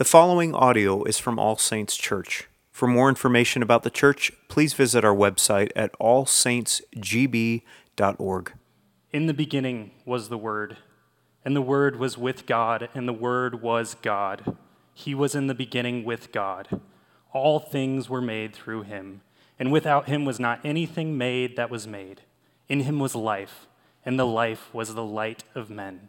The following audio is from All Saints Church. For more information about the church, please visit our website at allsaintsgb.org. In the beginning was the Word, and the Word was with God, and the Word was God. He was in the beginning with God. All things were made through him, and without him was not anything made that was made. In him was life, and the life was the light of men.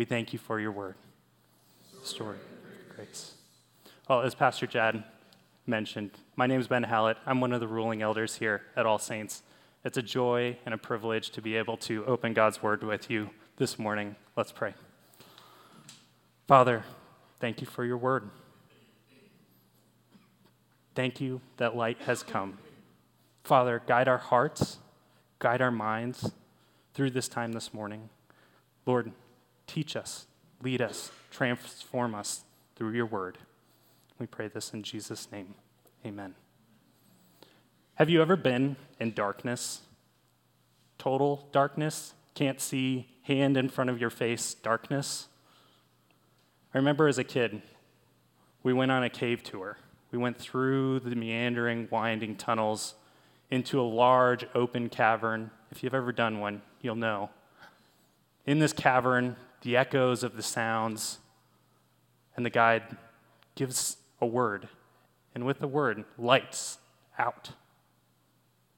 we thank you for your word. Story grace. Well, as Pastor Jad mentioned, my name is Ben Hallett. I'm one of the ruling elders here at All Saints. It's a joy and a privilege to be able to open God's word with you this morning. Let's pray. Father, thank you for your word. Thank you that light has come. Father, guide our hearts, guide our minds through this time this morning. Lord, Teach us, lead us, transform us through your word. We pray this in Jesus' name. Amen. Have you ever been in darkness? Total darkness? Can't see, hand in front of your face, darkness? I remember as a kid, we went on a cave tour. We went through the meandering, winding tunnels into a large open cavern. If you've ever done one, you'll know. In this cavern, the echoes of the sounds, and the guide gives a word. And with the word, lights out,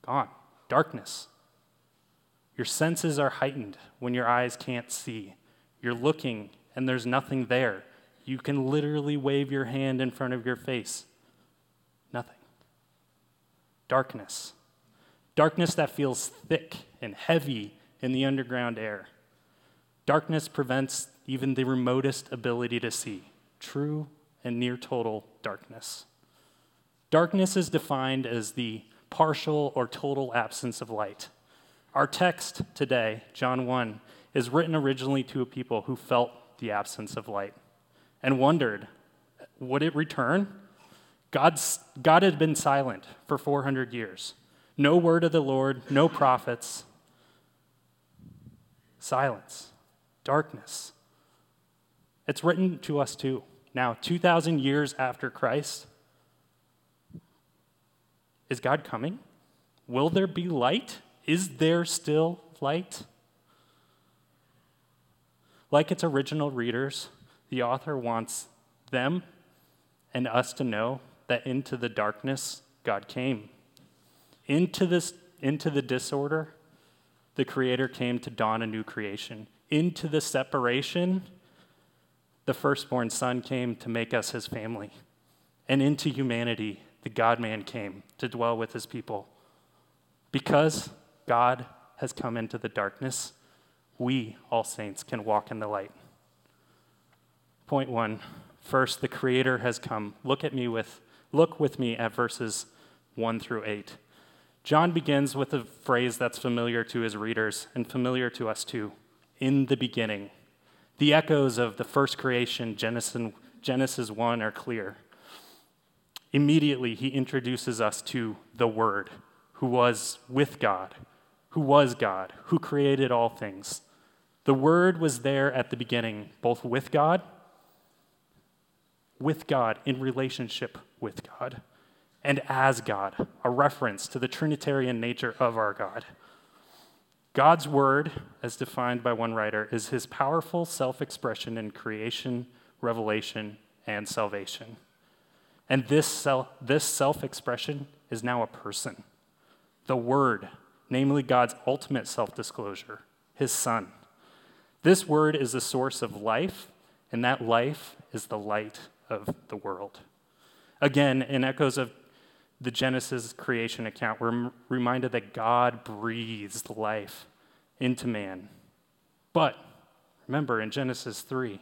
gone, darkness. Your senses are heightened when your eyes can't see. You're looking and there's nothing there. You can literally wave your hand in front of your face. Nothing. Darkness. Darkness that feels thick and heavy in the underground air. Darkness prevents even the remotest ability to see, true and near total darkness. Darkness is defined as the partial or total absence of light. Our text today, John 1, is written originally to a people who felt the absence of light and wondered would it return? God's, God had been silent for 400 years. No word of the Lord, no prophets. Silence darkness. It's written to us too. Now, 2,000 years after Christ, is God coming? Will there be light? Is there still light? Like its original readers, the author wants them and us to know that into the darkness, God came. Into, this, into the disorder, the Creator came to dawn a new creation into the separation, the firstborn son came to make us his family. And into humanity, the God man came to dwell with his people. Because God has come into the darkness, we, all saints, can walk in the light. Point one first, the Creator has come. Look at me with, look with me at verses one through eight. John begins with a phrase that's familiar to his readers and familiar to us too in the beginning. The echoes of the first creation, Genesis, Genesis 1, are clear. Immediately, he introduces us to the Word, who was with God, who was God, who created all things. The Word was there at the beginning, both with God, with God, in relationship with God, and as God, a reference to the Trinitarian nature of our God. God's word, as defined by one writer, is his powerful self expression in creation, revelation, and salvation. And this, self, this self-expression is now a person. The Word, namely God's ultimate self-disclosure, his Son. This Word is the source of life, and that life is the light of the world. Again, in echoes of the Genesis creation account, we're reminded that God breathes life into man. But remember in Genesis 3,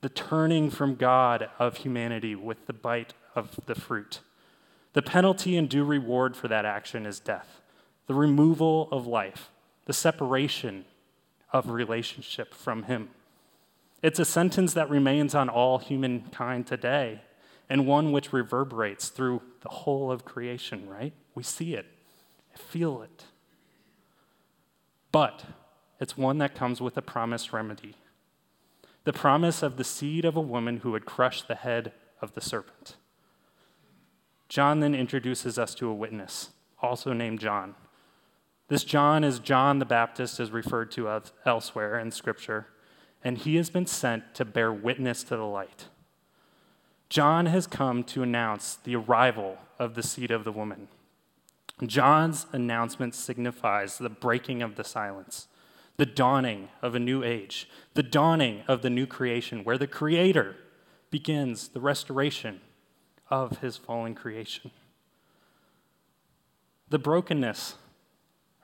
the turning from God of humanity with the bite of the fruit. The penalty and due reward for that action is death, the removal of life, the separation of relationship from Him. It's a sentence that remains on all humankind today and one which reverberates through the whole of creation, right? We see it, feel it. But it's one that comes with a promised remedy the promise of the seed of a woman who would crush the head of the serpent. John then introduces us to a witness, also named John. This John is John the Baptist, as referred to elsewhere in Scripture, and he has been sent to bear witness to the light. John has come to announce the arrival of the seed of the woman. John's announcement signifies the breaking of the silence, the dawning of a new age, the dawning of the new creation, where the Creator begins the restoration of his fallen creation. The brokenness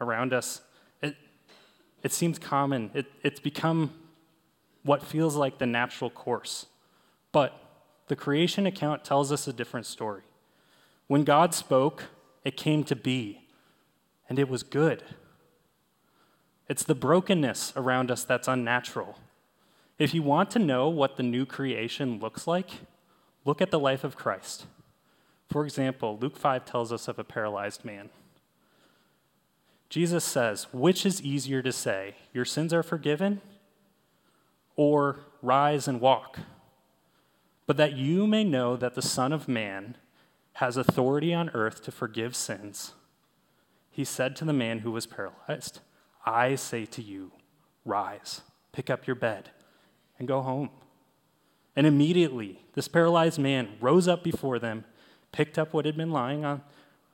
around us, it, it seems common. It, it's become what feels like the natural course. But the creation account tells us a different story. When God spoke, it came to be, and it was good. It's the brokenness around us that's unnatural. If you want to know what the new creation looks like, look at the life of Christ. For example, Luke 5 tells us of a paralyzed man. Jesus says, Which is easier to say, Your sins are forgiven, or rise and walk? But that you may know that the Son of Man has authority on earth to forgive sins. He said to the man who was paralyzed, I say to you, rise, pick up your bed, and go home. And immediately this paralyzed man rose up before them, picked up what had been lying on,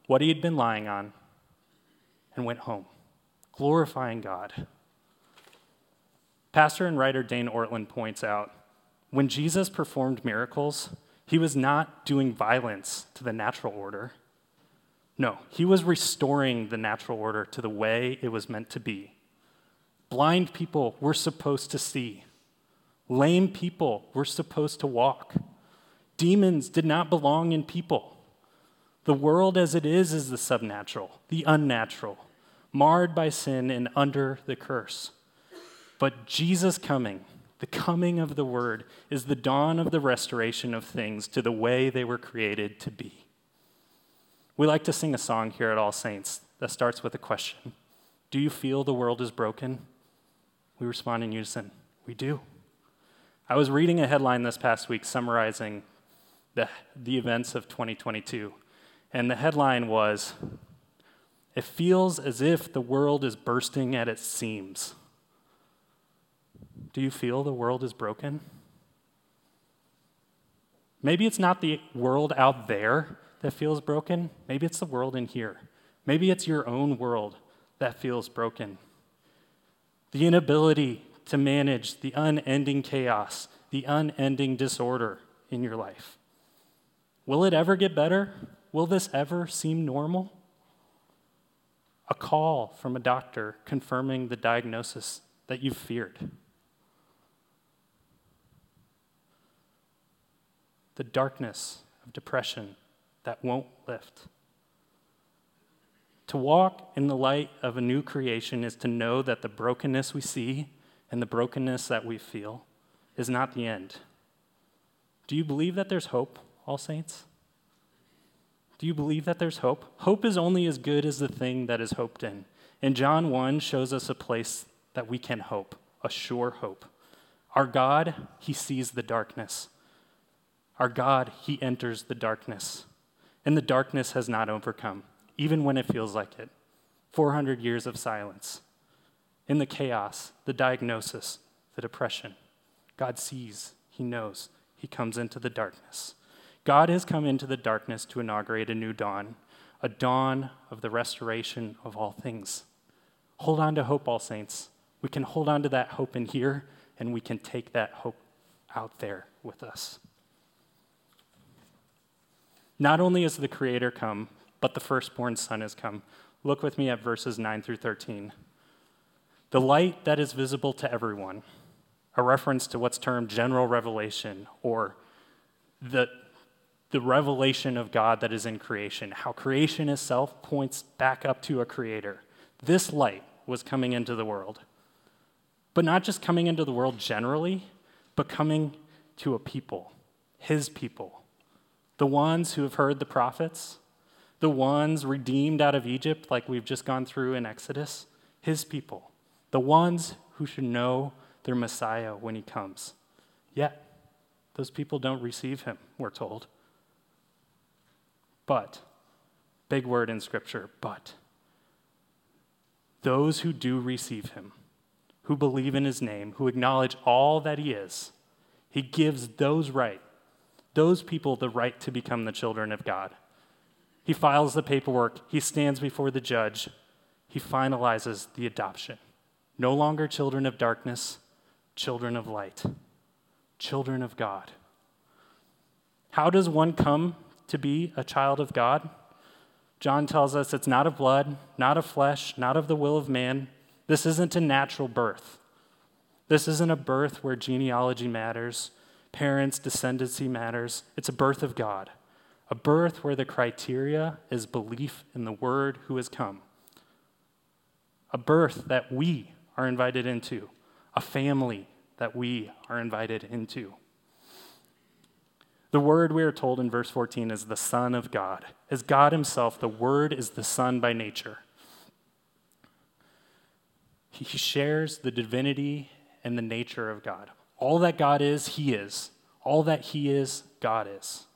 what he had been lying on, and went home, glorifying God. Pastor and writer Dane Ortlund points out when Jesus performed miracles, he was not doing violence to the natural order. No, he was restoring the natural order to the way it was meant to be. Blind people were supposed to see, lame people were supposed to walk. Demons did not belong in people. The world as it is is the subnatural, the unnatural, marred by sin and under the curse. But Jesus coming, the coming of the Word is the dawn of the restoration of things to the way they were created to be. We like to sing a song here at All Saints that starts with a question Do you feel the world is broken? We respond in unison We do. I was reading a headline this past week summarizing the, the events of 2022, and the headline was It feels as if the world is bursting at its seams. Do you feel the world is broken? Maybe it's not the world out there that feels broken. Maybe it's the world in here. Maybe it's your own world that feels broken. The inability to manage the unending chaos, the unending disorder in your life. Will it ever get better? Will this ever seem normal? A call from a doctor confirming the diagnosis that you've feared. The darkness of depression that won't lift. To walk in the light of a new creation is to know that the brokenness we see and the brokenness that we feel is not the end. Do you believe that there's hope, all saints? Do you believe that there's hope? Hope is only as good as the thing that is hoped in. And John 1 shows us a place that we can hope, a sure hope. Our God, He sees the darkness. Our God, He enters the darkness, and the darkness has not overcome, even when it feels like it. 400 years of silence. In the chaos, the diagnosis, the depression, God sees, He knows, He comes into the darkness. God has come into the darkness to inaugurate a new dawn, a dawn of the restoration of all things. Hold on to hope, all saints. We can hold on to that hope in here, and we can take that hope out there with us. Not only has the Creator come, but the firstborn Son has come. Look with me at verses 9 through 13. The light that is visible to everyone, a reference to what's termed general revelation, or the, the revelation of God that is in creation, how creation itself points back up to a creator. This light was coming into the world. But not just coming into the world generally, but coming to a people, his people, the ones who have heard the prophets, the ones redeemed out of Egypt, like we've just gone through in Exodus, his people, the ones who should know their Messiah when he comes. Yet, those people don't receive him, we're told. But, big word in Scripture, but, those who do receive him, who believe in his name, who acknowledge all that he is, he gives those right, those people the right to become the children of God. He files the paperwork, he stands before the judge, he finalizes the adoption. No longer children of darkness, children of light, children of God. How does one come to be a child of God? John tells us it's not of blood, not of flesh, not of the will of man. This isn't a natural birth. This isn't a birth where genealogy matters, parents' descendancy matters. It's a birth of God a birth where the criteria is belief in the Word who has come, a birth that we are invited into, a family that we are invited into. The Word, we are told in verse 14, is the Son of God. As God Himself, the Word is the Son by nature. He shares the divinity and the nature of God. All that God is, He is. All that He is, God is.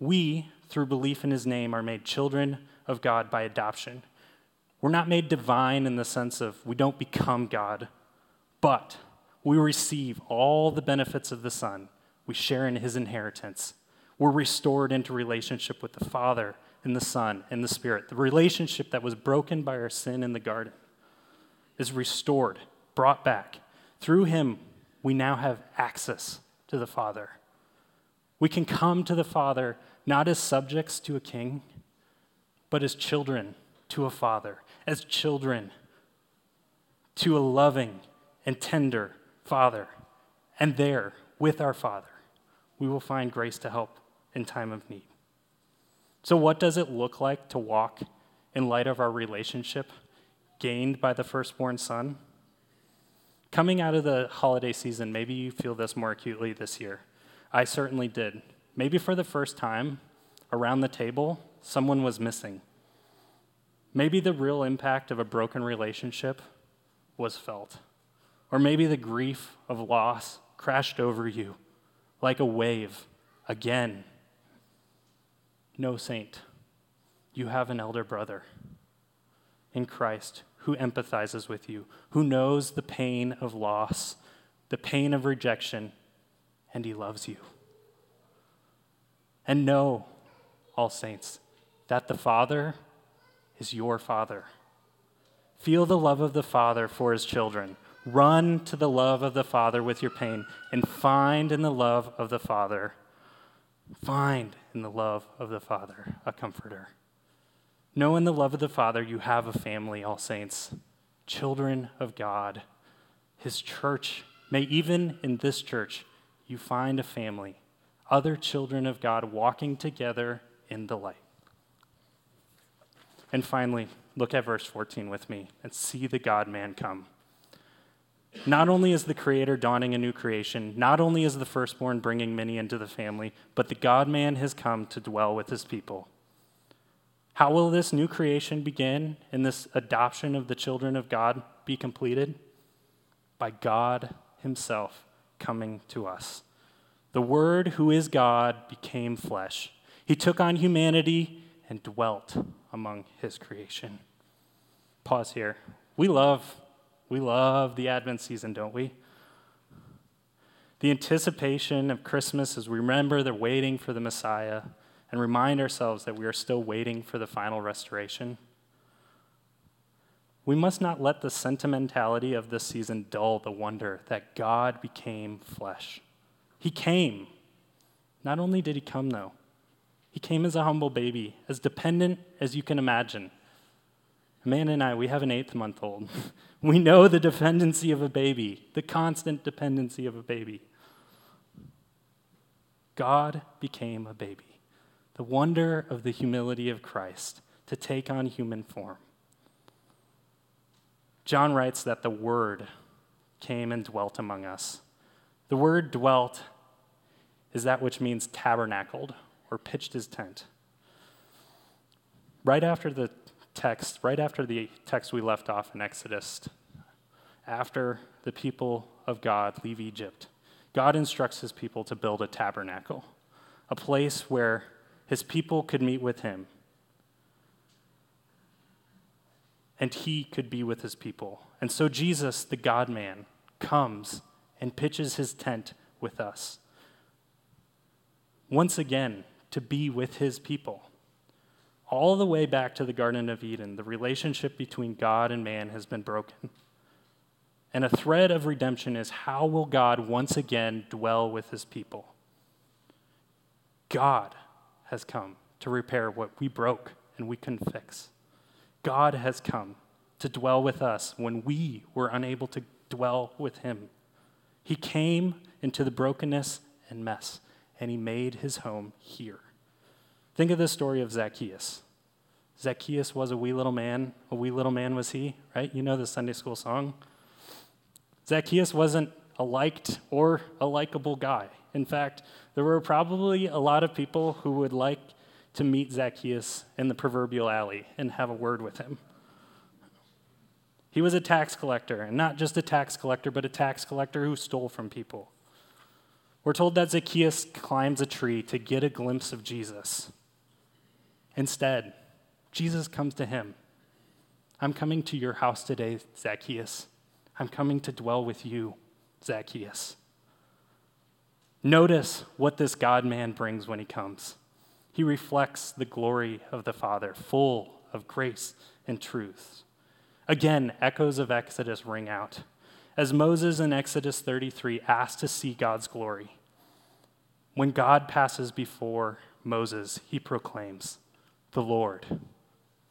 We, through belief in his name, are made children of God by adoption. We're not made divine in the sense of we don't become God, but we receive all the benefits of the Son. We share in his inheritance. We're restored into relationship with the Father and the Son and the Spirit. The relationship that was broken by our sin in the garden is restored, brought back. Through him, we now have access to the Father. We can come to the Father not as subjects to a king, but as children to a father, as children to a loving and tender father. And there, with our Father, we will find grace to help in time of need. So, what does it look like to walk in light of our relationship gained by the firstborn son? Coming out of the holiday season, maybe you feel this more acutely this year. I certainly did. Maybe for the first time around the table, someone was missing. Maybe the real impact of a broken relationship was felt. Or maybe the grief of loss crashed over you like a wave again. No, saint, you have an elder brother in Christ who empathizes with you, who knows the pain of loss, the pain of rejection, and he loves you. And know, all saints, that the Father is your Father. Feel the love of the Father for his children. Run to the love of the Father with your pain and find in the love of the Father, find in the love of the Father a comforter. Know in the love of the Father you have a family, all saints, children of God, his church. May even in this church you find a family other children of God walking together in the light. And finally, look at verse 14 with me and see the God man come. Not only is the Creator dawning a new creation, not only is the firstborn bringing many into the family, but the God man has come to dwell with his people. How will this new creation begin and this adoption of the children of God be completed? By God Himself coming to us. The Word, who is God, became flesh. He took on humanity and dwelt among His creation. Pause here. We love, we love the Advent season, don't we? The anticipation of Christmas as we remember the waiting for the Messiah and remind ourselves that we are still waiting for the final restoration. We must not let the sentimentality of this season dull the wonder that God became flesh. He came. Not only did he come, though, he came as a humble baby, as dependent as you can imagine. Amanda and I, we have an eighth month old. we know the dependency of a baby, the constant dependency of a baby. God became a baby. The wonder of the humility of Christ to take on human form. John writes that the Word came and dwelt among us. The word dwelt is that which means tabernacled or pitched his tent. Right after the text, right after the text we left off in Exodus, after the people of God leave Egypt, God instructs his people to build a tabernacle, a place where his people could meet with him and he could be with his people. And so Jesus, the God man, comes and pitches his tent with us. Once again, to be with his people. All the way back to the Garden of Eden, the relationship between God and man has been broken. And a thread of redemption is how will God once again dwell with his people? God has come to repair what we broke and we couldn't fix. God has come to dwell with us when we were unable to dwell with him. He came into the brokenness and mess, and he made his home here. Think of the story of Zacchaeus. Zacchaeus was a wee little man. A wee little man was he, right? You know the Sunday school song. Zacchaeus wasn't a liked or a likable guy. In fact, there were probably a lot of people who would like to meet Zacchaeus in the proverbial alley and have a word with him. He was a tax collector, and not just a tax collector, but a tax collector who stole from people. We're told that Zacchaeus climbs a tree to get a glimpse of Jesus. Instead, Jesus comes to him. I'm coming to your house today, Zacchaeus. I'm coming to dwell with you, Zacchaeus. Notice what this God man brings when he comes. He reflects the glory of the Father, full of grace and truth. Again, echoes of Exodus ring out. As Moses in Exodus 33 asked to see God's glory, when God passes before Moses, he proclaims, The Lord.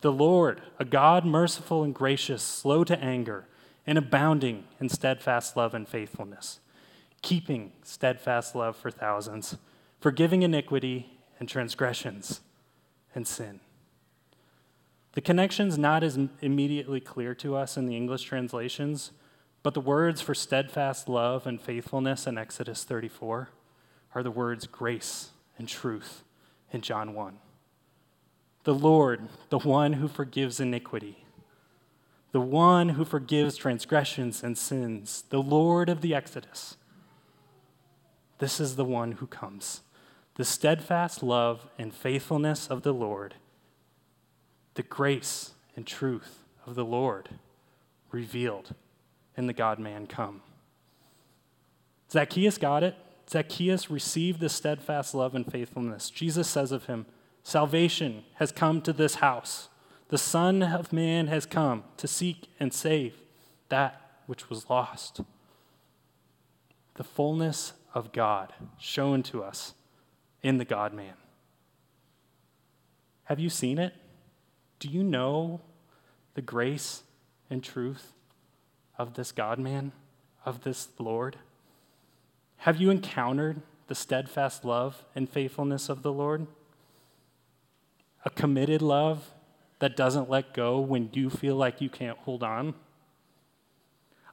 The Lord, a God merciful and gracious, slow to anger, and abounding in steadfast love and faithfulness, keeping steadfast love for thousands, forgiving iniquity and transgressions and sin. The connection's not as immediately clear to us in the English translations, but the words for steadfast love and faithfulness in Exodus 34 are the words grace and truth in John 1. The Lord, the one who forgives iniquity, the one who forgives transgressions and sins, the Lord of the Exodus. This is the one who comes. The steadfast love and faithfulness of the Lord the grace and truth of the Lord revealed in the God man come. Zacchaeus got it. Zacchaeus received the steadfast love and faithfulness. Jesus says of him, Salvation has come to this house. The Son of Man has come to seek and save that which was lost. The fullness of God shown to us in the God man. Have you seen it? Do you know the grace and truth of this God man, of this Lord? Have you encountered the steadfast love and faithfulness of the Lord? A committed love that doesn't let go when you feel like you can't hold on?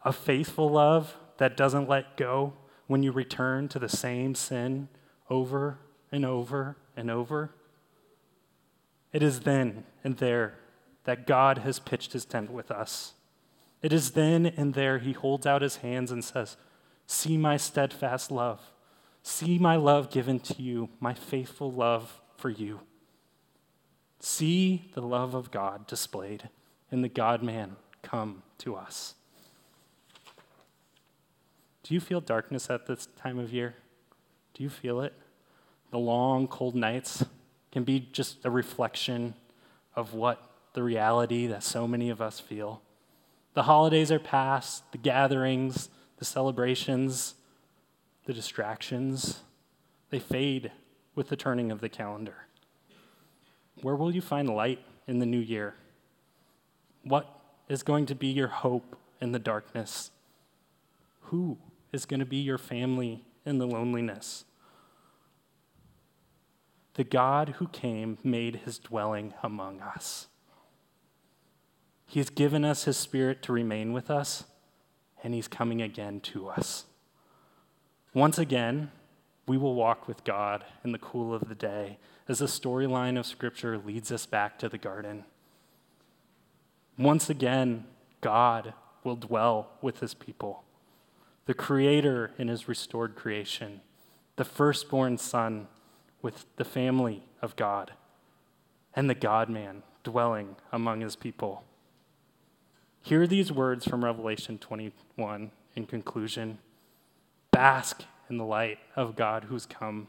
A faithful love that doesn't let go when you return to the same sin over and over and over? It is then and there that God has pitched his tent with us. It is then and there he holds out his hands and says, See my steadfast love. See my love given to you, my faithful love for you. See the love of God displayed in the God man come to us. Do you feel darkness at this time of year? Do you feel it? The long, cold nights can be just a reflection of what the reality that so many of us feel. The holidays are past, the gatherings, the celebrations, the distractions, they fade with the turning of the calendar. Where will you find light in the new year? What is going to be your hope in the darkness? Who is going to be your family in the loneliness? The God who came made his dwelling among us. He has given us his spirit to remain with us, and he's coming again to us. Once again, we will walk with God in the cool of the day as the storyline of Scripture leads us back to the garden. Once again, God will dwell with his people. The Creator in his restored creation, the firstborn Son with the family of God, and the God man dwelling among his people. Hear these words from Revelation 21 in conclusion Bask in the light of God who's come,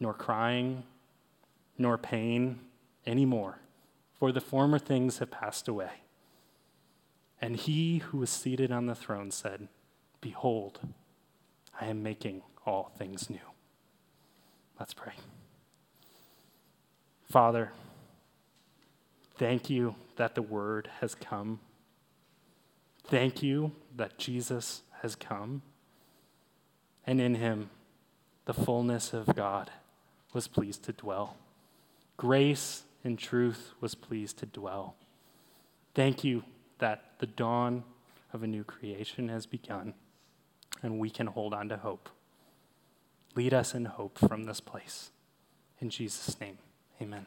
nor crying, nor pain any more, for the former things have passed away. And he who was seated on the throne said, Behold, I am making all things new. Let's pray. Father, thank you that the word has come. Thank you that Jesus has come and in him the fullness of God was pleased to dwell. Grace and truth was pleased to dwell. Thank you that the dawn of a new creation has begun and we can hold on to hope. Lead us in hope from this place. In Jesus' name, amen.